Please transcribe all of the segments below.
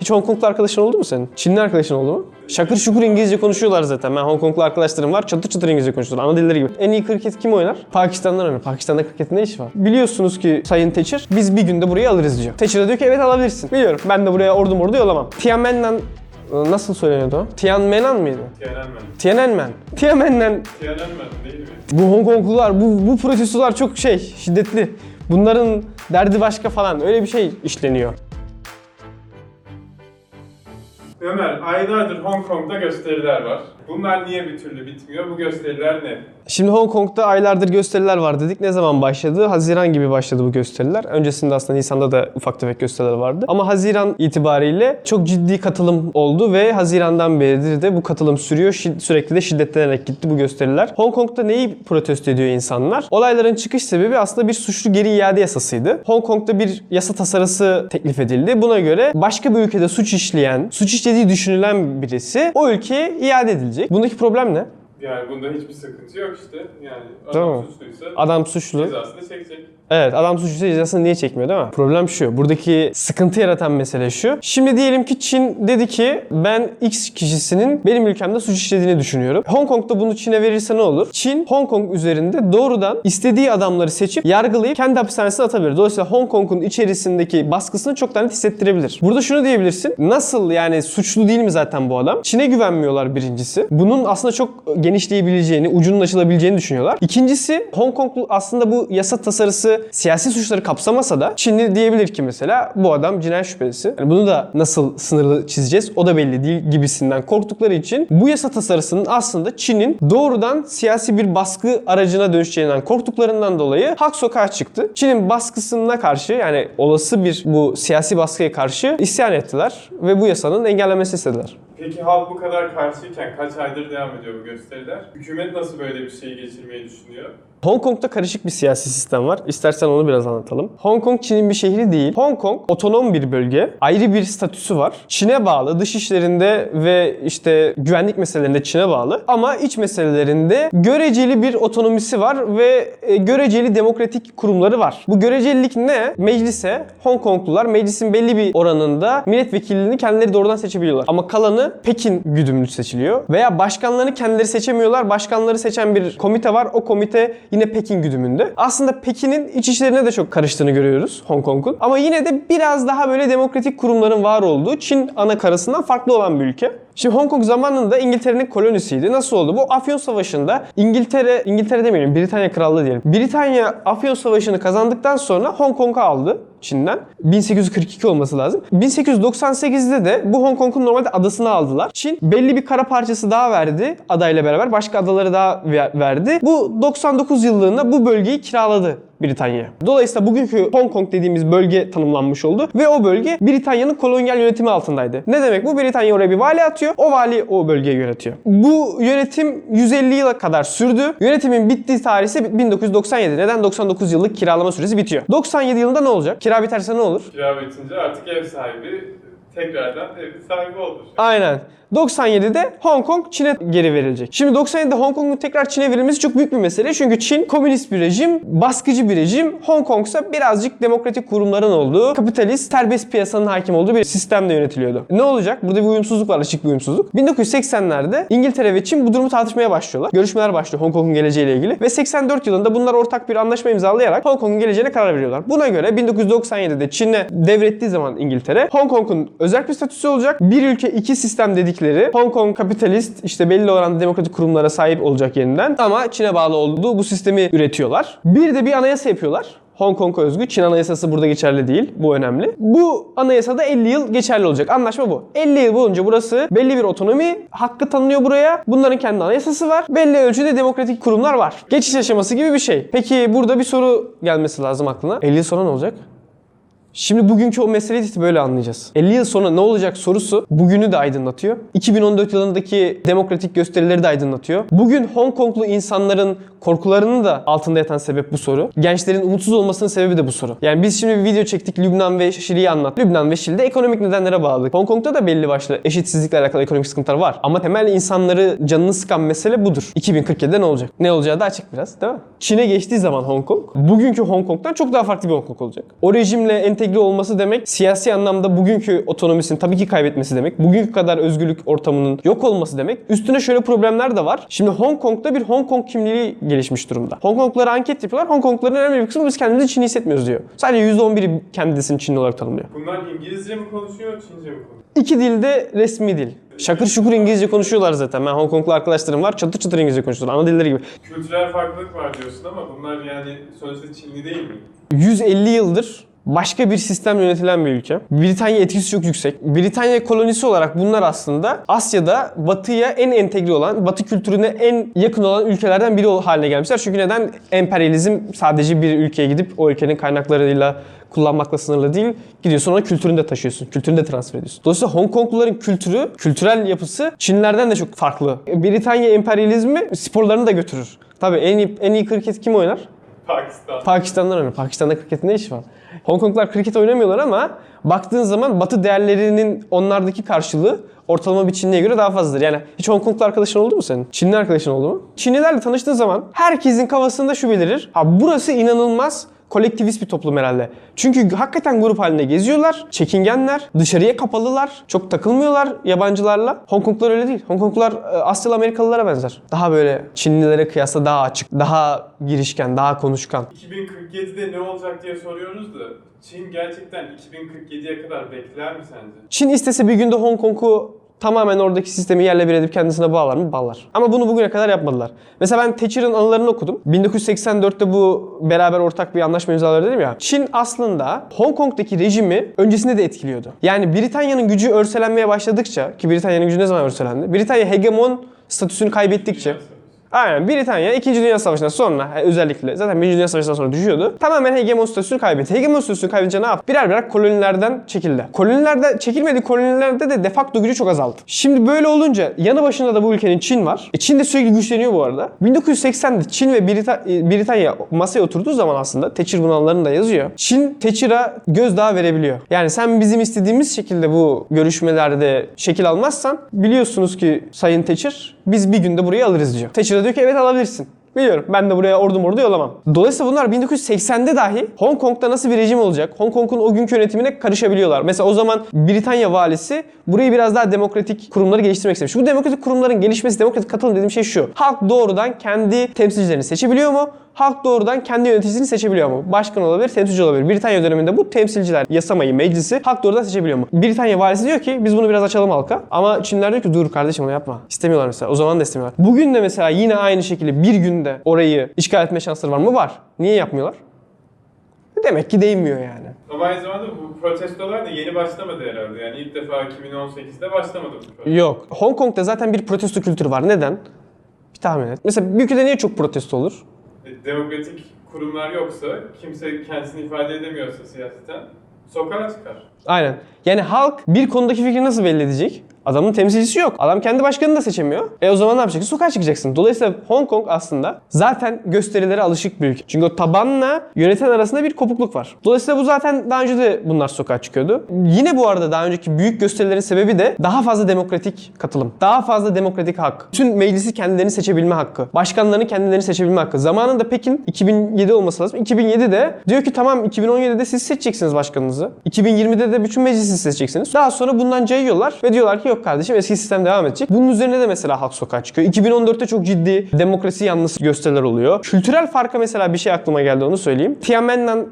Hiç Hong Konglu arkadaşın oldu mu senin? Çinli arkadaşın oldu mu? Şakır şukur İngilizce konuşuyorlar zaten. Ben Hong Konglu arkadaşlarım var. Çatır çatır İngilizce konuşuyorlar. Ana dilleri gibi. En iyi kriket kim oynar? Pakistan'dan oynar. Pakistan'da kriketin ne işi var? Biliyorsunuz ki Sayın Thatcher biz bir günde burayı alırız diyor. Thatcher da diyor ki evet alabilirsin. Biliyorum. Ben de buraya ordu yollamam. Tiananmen nasıl söyleniyordu o? Tiananmen miydi? Tiananmen. Tiananmen. Tiananmen Tiananmen değil mi? bu Hong Konglular, bu, bu protestolar çok şey, şiddetli. Bunların derdi başka falan. Öyle bir şey işleniyor. Ömer, aylardır Hong Kong'da gösteriler var. Bunlar niye bir türlü bitmiyor? Bu gösteriler ne? Şimdi Hong Kong'da aylardır gösteriler var dedik. Ne zaman başladı? Haziran gibi başladı bu gösteriler. Öncesinde aslında Nisan'da da ufak tefek gösteriler vardı. Ama Haziran itibariyle çok ciddi katılım oldu ve Haziran'dan beridir de bu katılım sürüyor. Sürekli de şiddetlenerek gitti bu gösteriler. Hong Kong'da neyi protesto ediyor insanlar? Olayların çıkış sebebi aslında bir suçlu geri iade yasasıydı. Hong Kong'da bir yasa tasarısı teklif edildi. Buna göre başka bir ülkede suç işleyen, suç işlediği düşünülen birisi o ülkeye iade edilecek. Bundaki problem ne? Yani bunda hiçbir sıkıntı yok işte. Yani adam mi? suçluysa Adam suçlu. cezasını çekecek. Evet adam suçluysa cezasını niye çekmiyor değil mi? Problem şu. Buradaki sıkıntı yaratan mesele şu. Şimdi diyelim ki Çin dedi ki ben X kişisinin benim ülkemde suç işlediğini düşünüyorum. Hong Kong'da bunu Çin'e verirse ne olur? Çin Hong Kong üzerinde doğrudan istediği adamları seçip yargılayıp kendi hapishanesine atabilir. Dolayısıyla Hong Kong'un içerisindeki baskısını çok daha net hissettirebilir. Burada şunu diyebilirsin. Nasıl yani suçlu değil mi zaten bu adam? Çin'e güvenmiyorlar birincisi. Bunun aslında çok genişleyebileceğini, ucunun açılabileceğini düşünüyorlar. İkincisi Hong Konglu aslında bu yasa tasarısı siyasi suçları kapsamasa da Çinli diyebilir ki mesela bu adam cinayet şüphelisi. Yani bunu da nasıl sınırlı çizeceğiz o da belli değil gibisinden korktukları için bu yasa tasarısının aslında Çin'in doğrudan siyasi bir baskı aracına dönüşeceğinden korktuklarından dolayı halk sokağa çıktı. Çin'in baskısına karşı yani olası bir bu siyasi baskıya karşı isyan ettiler ve bu yasanın engellemesi istediler. Peki halk bu kadar karşıyken kaç aydır devam ediyor bu gösteriler? Hükümet nasıl böyle bir şeyi geçirmeyi düşünüyor? Hong Kong'da karışık bir siyasi sistem var. İstersen onu biraz anlatalım. Hong Kong Çin'in bir şehri değil. Hong Kong otonom bir bölge. Ayrı bir statüsü var. Çin'e bağlı. Dış işlerinde ve işte güvenlik meselelerinde Çin'e bağlı. Ama iç meselelerinde göreceli bir otonomisi var ve e, göreceli demokratik kurumları var. Bu görecelilik ne? Meclise Hong Konglular meclisin belli bir oranında milletvekilliğini kendileri doğrudan seçebiliyorlar. Ama kalanı Pekin güdümlü seçiliyor. Veya başkanlarını kendileri seçemiyorlar. Başkanları seçen bir komite var. O komite yine Pekin güdümünde. Aslında Pekin'in iç işlerine de çok karıştığını görüyoruz Hong Kong'un. Ama yine de biraz daha böyle demokratik kurumların var olduğu Çin ana karasından farklı olan bir ülke. Şimdi Hong Kong zamanında İngiltere'nin kolonisiydi. Nasıl oldu? Bu Afyon Savaşı'nda İngiltere, İngiltere demeyelim Britanya Krallığı diyelim. Britanya Afyon Savaşı'nı kazandıktan sonra Hong Kong'u aldı Çin'den. 1842 olması lazım. 1898'de de bu Hong Kong'un normalde adasını aldılar. Çin belli bir kara parçası daha verdi adayla beraber. Başka adaları daha ver- verdi. Bu 99 yıllığında bu bölgeyi kiraladı Britanya. Dolayısıyla bugünkü Hong Kong dediğimiz bölge tanımlanmış oldu ve o bölge Britanya'nın kolonyal yönetimi altındaydı. Ne demek bu? Britanya oraya bir vali atıyor. O vali o bölgeyi yönetiyor. Bu yönetim 150 yıla kadar sürdü. Yönetimin bittiği tarih ise 1997. Neden? 99 yıllık kiralama süresi bitiyor. 97 yılında ne olacak? Kira biterse ne olur? Kira bitince artık ev sahibi tekrardan evin sahibi olur. Aynen. 97'de Hong Kong Çin'e geri verilecek. Şimdi 97'de Hong Kong'un tekrar Çin'e verilmesi çok büyük bir mesele. Çünkü Çin komünist bir rejim, baskıcı bir rejim. Hong Kong ise birazcık demokratik kurumların olduğu, kapitalist, serbest piyasanın hakim olduğu bir sistemde yönetiliyordu. Ne olacak? Burada bir uyumsuzluk var, açık bir uyumsuzluk. 1980'lerde İngiltere ve Çin bu durumu tartışmaya başlıyorlar. Görüşmeler başlıyor Hong Kong'un geleceğiyle ilgili. Ve 84 yılında bunlar ortak bir anlaşma imzalayarak Hong Kong'un geleceğine karar veriyorlar. Buna göre 1997'de Çin'e devrettiği zaman İngiltere, Hong Kong'un özel bir statüsü olacak. Bir ülke iki sistem dedikleri Hong Kong kapitalist işte belli oranda demokratik kurumlara sahip olacak yeniden ama Çin'e bağlı olduğu bu sistemi üretiyorlar. Bir de bir anayasa yapıyorlar. Hong Kong'a özgü. Çin anayasası burada geçerli değil. Bu önemli. Bu anayasada 50 yıl geçerli olacak. Anlaşma bu. 50 yıl boyunca burası belli bir otonomi hakkı tanınıyor buraya. Bunların kendi anayasası var. Belli ölçüde demokratik kurumlar var. Geçiş aşaması gibi bir şey. Peki burada bir soru gelmesi lazım aklına. 50 yıl sonra ne olacak? Şimdi bugünkü o meseleyi işte böyle anlayacağız. 50 yıl sonra ne olacak sorusu bugünü de aydınlatıyor. 2014 yılındaki demokratik gösterileri de aydınlatıyor. Bugün Hong Konglu insanların korkularının da altında yatan sebep bu soru. Gençlerin umutsuz olmasının sebebi de bu soru. Yani biz şimdi bir video çektik Lübnan ve Şili'yi anlat. Lübnan ve Şili'de ekonomik nedenlere bağlı. Hong Kong'da da belli başlı eşitsizlikle alakalı ekonomik sıkıntılar var. Ama temel insanları canını sıkan mesele budur. 2047'de ne olacak? Ne olacağı da açık biraz değil mi? Çin'e geçtiği zaman Hong Kong, bugünkü Hong Kong'dan çok daha farklı bir Hong Kong olacak. O rejimle entegre olması demek siyasi anlamda bugünkü otonomisini tabii ki kaybetmesi demek. Bugünkü kadar özgürlük ortamının yok olması demek. Üstüne şöyle problemler de var. Şimdi Hong Kong'da bir Hong Kong kimliği gelişmiş durumda. Hong Konglulara anket yapıyorlar. Hong Kongluların önemli bir kısmı biz kendimizi Çinli hissetmiyoruz diyor. Sadece %11'i kendisini Çinli olarak tanımlıyor. Bunlar İngilizce mi konuşuyor, Çince mi konuşuyor? İki dilde resmi dil. Şakır şukur İngilizce konuşuyorlar zaten. Ben Hong Konglu arkadaşlarım var. Çatır çatır İngilizce konuşuyorlar. Ana dilleri gibi. Kültürel farklılık var diyorsun ama bunlar yani sonuçta Çinli değil mi? 150 yıldır başka bir sistem yönetilen bir ülke. Britanya etkisi çok yüksek. Britanya kolonisi olarak bunlar aslında Asya'da batıya en entegre olan, batı kültürüne en yakın olan ülkelerden biri haline gelmişler. Çünkü neden? Emperyalizm sadece bir ülkeye gidip o ülkenin kaynaklarıyla kullanmakla sınırlı değil. Gidiyorsun ona kültürünü de taşıyorsun. Kültürünü de transfer ediyorsun. Dolayısıyla Hong Kongluların kültürü, kültürel yapısı Çinlilerden de çok farklı. Britanya emperyalizmi sporlarını da götürür. Tabii en iyi, en iyi kriket kim oynar? Pakistan. Pakistan'dan oynuyor. Pakistan'da kriketin ne işi var? Hong Konglular kriket oynamıyorlar ama baktığın zaman batı değerlerinin onlardaki karşılığı ortalama bir Çinliye göre daha fazladır. Yani hiç Hong Konglu arkadaşın oldu mu senin? Çinli arkadaşın oldu mu? Çinlilerle tanıştığın zaman herkesin kafasında şu belirir. Ha burası inanılmaz kolektivist bir toplum herhalde. Çünkü hakikaten grup halinde geziyorlar, çekingenler, dışarıya kapalılar, çok takılmıyorlar yabancılarla. Hong Konglular öyle değil. Hong Konglular e, Asyalı Amerikalılara benzer. Daha böyle Çinlilere kıyasla daha açık, daha girişken, daha konuşkan. 2047'de ne olacak diye soruyoruz da Çin gerçekten 2047'ye kadar bekler mi sence? Çin istese bir günde Hong Kong'u tamamen oradaki sistemi yerle bir edip kendisine bağlar mı? Bağlar. Ama bunu bugüne kadar yapmadılar. Mesela ben Thatcher'ın anılarını okudum. 1984'te bu beraber ortak bir anlaşma imzaladı dedim ya. Çin aslında Hong Kong'daki rejimi öncesinde de etkiliyordu. Yani Britanya'nın gücü örselenmeye başladıkça ki Britanya'nın gücü ne zaman örselendi? Britanya hegemon statüsünü kaybettikçe Aynen Britanya 2. Dünya Savaşı'ndan sonra e, özellikle zaten 1. Dünya Savaşı'ndan sonra düşüyordu. Tamamen hegemon statüsünü kaybetti. Hegemon statüsünü kaybedince ne yaptı? Birer birer kolonilerden çekildi. Kolonilerde çekilmediği kolonilerde de de facto gücü çok azaldı. Şimdi böyle olunca yanı başında da bu ülkenin Çin var. E Çin de sürekli güçleniyor bu arada. 1980'de Çin ve Brita- e, Britanya masaya oturduğu zaman aslında Thatcher bunallarını da yazıyor. Çin Thatcher'a gözdağı verebiliyor. Yani sen bizim istediğimiz şekilde bu görüşmelerde şekil almazsan biliyorsunuz ki Sayın Thatcher biz bir günde burayı alırız diyor. Da diyor ki evet alabilirsin. Biliyorum ben de buraya ordu yollamam. Dolayısıyla bunlar 1980'de dahi Hong Kong'da nasıl bir rejim olacak? Hong Kong'un o günkü yönetimine karışabiliyorlar. Mesela o zaman Britanya valisi burayı biraz daha demokratik kurumları geliştirmek istemiş. Bu demokratik kurumların gelişmesi, demokratik katılım dediğim şey şu. Halk doğrudan kendi temsilcilerini seçebiliyor mu? Halk doğrudan kendi yöneticisini seçebiliyor mu? Başkan olabilir, temsilci olabilir. Britanya döneminde bu temsilciler, yasamayı, meclisi halk doğrudan seçebiliyor mu? Britanya valisi diyor ki biz bunu biraz açalım halka. Ama Çinliler diyor ki dur kardeşim onu yapma. İstemiyorlar mesela. O zaman da istemiyorlar. Bugün de mesela yine aynı şekilde bir günde orayı işgal etme şansları var mı? Var. Niye yapmıyorlar? Demek ki değmiyor yani. Ama aynı zamanda bu protestolar da yeni başlamadı herhalde. Yani ilk defa 2018'de başlamadı bu protesto. Yok. Hong Kong'da zaten bir protesto kültürü var. Neden? Bir tahmin et. Mesela bir ülkede niye çok protesto olur? E, Demokratik kurumlar yoksa, kimse kendisini ifade edemiyorsa siyaseten sokağa çıkar. Aynen. Yani halk bir konudaki fikri nasıl belli edecek? Adamın temsilcisi yok. Adam kendi başkanını da seçemiyor. E o zaman ne yapacaksın? Sokağa çıkacaksın. Dolayısıyla Hong Kong aslında zaten gösterilere alışık bir ülke. Çünkü o tabanla yöneten arasında bir kopukluk var. Dolayısıyla bu zaten daha önce de bunlar sokağa çıkıyordu. Yine bu arada daha önceki büyük gösterilerin sebebi de daha fazla demokratik katılım. Daha fazla demokratik hak. Tüm meclisi kendilerini seçebilme hakkı. Başkanlarını kendilerini seçebilme hakkı. Zamanında Pekin 2007 olması lazım. 2007'de diyor ki tamam 2017'de siz seçeceksiniz başkanınızı. 2020'de de bütün meclisi seçeceksiniz. Daha sonra bundan cayıyorlar ve diyorlar ki yok kardeşim eski sistem devam edecek. Bunun üzerine de mesela halk sokağa çıkıyor. 2014'te çok ciddi demokrasi yanlısı gösteriler oluyor. Kültürel farka mesela bir şey aklıma geldi onu söyleyeyim. Tiananmen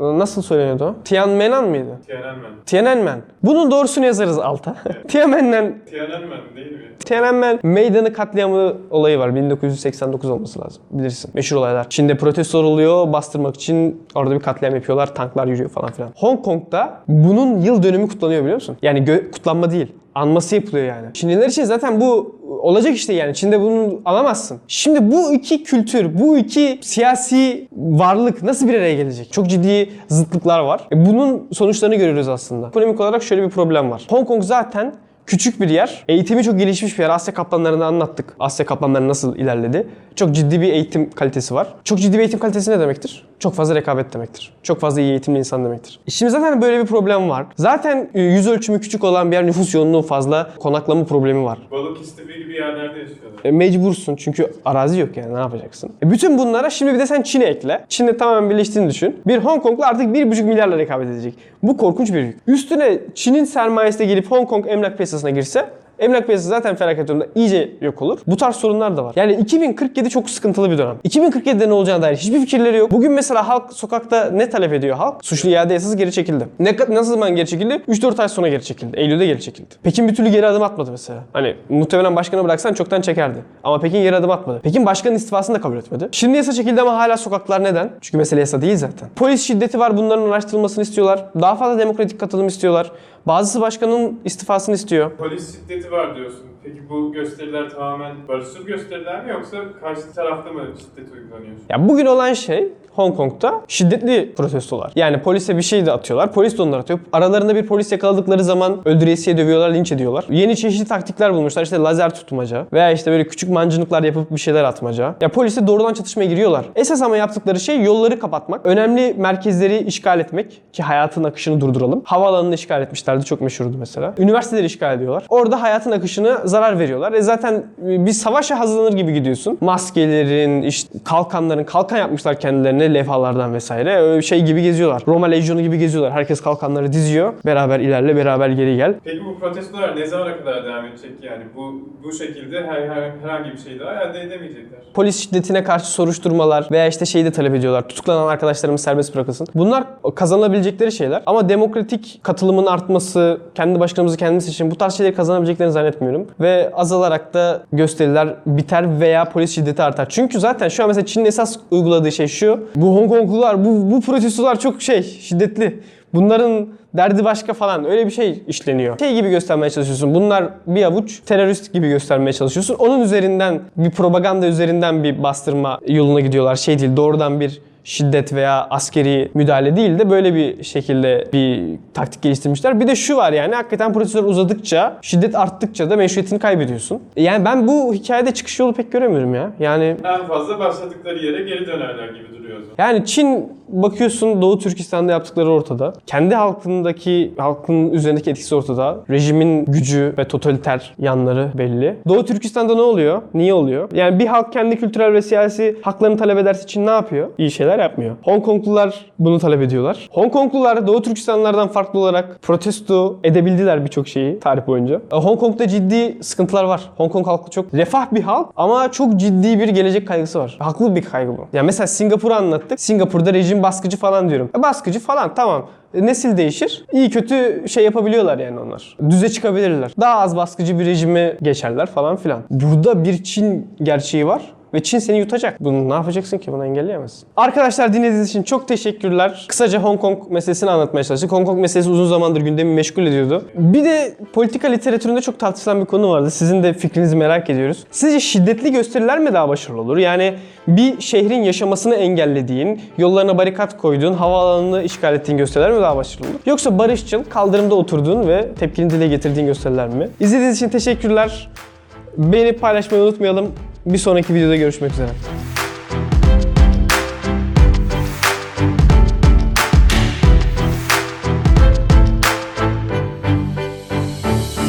nasıl söyleniyordu o? Tiananmen mıydı? Tiananmen. Tiananmen. Bunun doğrusunu yazarız alta. Tiananmen Tiananmen değil mi? Tiananmen meydanı katliamı olayı var. 1989 olması lazım. Bilirsin. Meşhur olaylar. Çin'de protestolar oluyor. Bastırmak için orada bir katliam yapıyorlar. Tanklar yürüyor falan filan. Hong Kong'da bunun yıl dönümü kutlanıyor biliyor musun? Yani kutlanma değil. Anması yapılıyor yani. Çinliler için zaten bu olacak işte yani. Çin'de bunu alamazsın. Şimdi bu iki kültür, bu iki siyasi varlık nasıl bir araya gelecek? Çok ciddi zıtlıklar var. E bunun sonuçlarını görüyoruz aslında. Ekonomik olarak şöyle bir problem var. Hong Kong zaten Küçük bir yer, eğitimi çok gelişmiş bir yer. Asya kaplanlarını anlattık. Asya kaplanları nasıl ilerledi. Çok ciddi bir eğitim kalitesi var. Çok ciddi bir eğitim kalitesi ne demektir? Çok fazla rekabet demektir. Çok fazla iyi eğitimli insan demektir. Şimdi zaten böyle bir problem var. Zaten e, yüz ölçümü küçük olan bir yer nüfus yoğunluğu fazla, konaklama problemi var. Balık istifi gibi yerlerde yaşıyorlar. E, mecbursun çünkü arazi yok yani ne yapacaksın? E, bütün bunlara şimdi bir de sen Çin'i ekle. Çin'le tamamen birleştiğini düşün. Bir Hong Kong'la artık 1,5 milyarla rekabet edecek. Bu korkunç bir yük. Üstüne Çin'in sermayesi de gelip Hong Kong emlak piyasasına girse Emlak piyasası zaten felaket durumda iyice yok olur. Bu tarz sorunlar da var. Yani 2047 çok sıkıntılı bir dönem. 2047'de ne olacağına dair hiçbir fikirleri yok. Bugün mesela halk sokakta ne talep ediyor halk? Suçlu iade yasası geri çekildi. Ne, ne zaman geri çekildi? 3-4 ay sonra geri çekildi. Eylül'de geri çekildi. Pekin bir türlü geri adım atmadı mesela. Hani muhtemelen başkanı bıraksan çoktan çekerdi. Ama Pekin geri adım atmadı. Pekin başkanın istifasını da kabul etmedi. Şimdi yasa çekildi ama hala sokaklar neden? Çünkü mesele yasa değil zaten. Polis şiddeti var bunların araştırılmasını istiyorlar. Daha fazla demokratik katılım istiyorlar. Bazısı başkanın istifasını istiyor. Polis şiddeti var diyorsun. Peki bu gösteriler tamamen barışçıl gösteriler mi yoksa karşı tarafta mı şiddet uygulanıyor? Ya bugün olan şey Hong Kong'da şiddetli protestolar. Yani polise bir şey de atıyorlar. Polis de onları atıyor. Aralarında bir polis yakaladıkları zaman öldüresiye dövüyorlar, linç ediyorlar. Yeni çeşitli taktikler bulmuşlar. İşte lazer tutmaca veya işte böyle küçük mancınıklar yapıp bir şeyler atmaca. Ya polise doğrudan çatışmaya giriyorlar. Esas ama yaptıkları şey yolları kapatmak. Önemli merkezleri işgal etmek ki hayatın akışını durduralım. Havaalanını işgal etmişlerdi. Çok meşhurdu mesela. Üniversiteleri işgal ediyorlar. Orada hayatın akışını zarar veriyorlar. E zaten bir savaşa hazırlanır gibi gidiyorsun. Maskelerin, işte kalkanların, kalkan yapmışlar kendilerine levhalardan vesaire. Öyle şey gibi geziyorlar. Roma lejyonu gibi geziyorlar. Herkes kalkanları diziyor. Beraber ilerle, beraber geri gel. Peki bu protestolar ne zamana kadar devam edecek yani? Bu bu şekilde her, her, herhangi bir şey daha elde edemeyecekler. Polis şiddetine karşı soruşturmalar veya işte şeyi de talep ediyorlar. Tutuklanan arkadaşlarımız serbest bırakılsın. Bunlar kazanabilecekleri şeyler. Ama demokratik katılımın artması, kendi başkanımızı kendimiz için bu tarz şeyleri kazanabileceklerini zannetmiyorum. Ve azalarak da gösteriler biter veya polis şiddeti artar. Çünkü zaten şu an mesela Çin'in esas uyguladığı şey şu. Bu Hong Konglular, bu, bu protestolar çok şey, şiddetli. Bunların derdi başka falan öyle bir şey işleniyor. Şey gibi göstermeye çalışıyorsun. Bunlar bir avuç terörist gibi göstermeye çalışıyorsun. Onun üzerinden bir propaganda üzerinden bir bastırma yoluna gidiyorlar. Şey değil doğrudan bir şiddet veya askeri müdahale değil de böyle bir şekilde bir taktik geliştirmişler. Bir de şu var yani hakikaten protestolar uzadıkça, şiddet arttıkça da meşruiyetini kaybediyorsun. Yani ben bu hikayede çıkış yolu pek göremiyorum ya. Yani En fazla başladıkları yere geri dönerler gibi duruyor yani Çin bakıyorsun Doğu Türkistan'da yaptıkları ortada. Kendi halkındaki halkın üzerindeki etkisi ortada. Rejimin gücü ve totaliter yanları belli. Doğu Türkistan'da ne oluyor? Niye oluyor? Yani bir halk kendi kültürel ve siyasi haklarını talep ederse Çin ne yapıyor? İyi şeyler yapmıyor. Hong Konglular bunu talep ediyorlar. Hong Konglular Doğu Türkistanlılardan farklı olarak protesto edebildiler birçok şeyi tarih boyunca. E, Hong Kong'da ciddi sıkıntılar var. Hong Kong halkı çok refah bir halk ama çok ciddi bir gelecek kaygısı var. Haklı bir kaygı bu. Yani mesela Singapur'u anlattık. Singapur'da rejim baskıcı falan diyorum. E, baskıcı falan tamam. E, Nesil değişir. İyi kötü şey yapabiliyorlar yani onlar. Düze çıkabilirler. Daha az baskıcı bir rejime geçerler falan filan. Burada bir Çin gerçeği var. Ve Çin seni yutacak. Bunu ne yapacaksın ki? Bunu engelleyemezsin. Arkadaşlar dinlediğiniz için çok teşekkürler. Kısaca Hong Kong meselesini anlatmaya çalıştık. Hong Kong meselesi uzun zamandır gündemi meşgul ediyordu. Bir de politika literatüründe çok tartışılan bir konu vardı. Sizin de fikrinizi merak ediyoruz. Sizce şiddetli gösteriler mi daha başarılı olur? Yani bir şehrin yaşamasını engellediğin, yollarına barikat koyduğun, havaalanını işgal ettiğin gösteriler mi daha başarılı olur? Yoksa barışçıl, kaldırımda oturduğun ve tepkini dile getirdiğin gösteriler mi? İzlediğiniz için teşekkürler. Beğenip paylaşmayı unutmayalım. Bir sonraki videoda görüşmek üzere.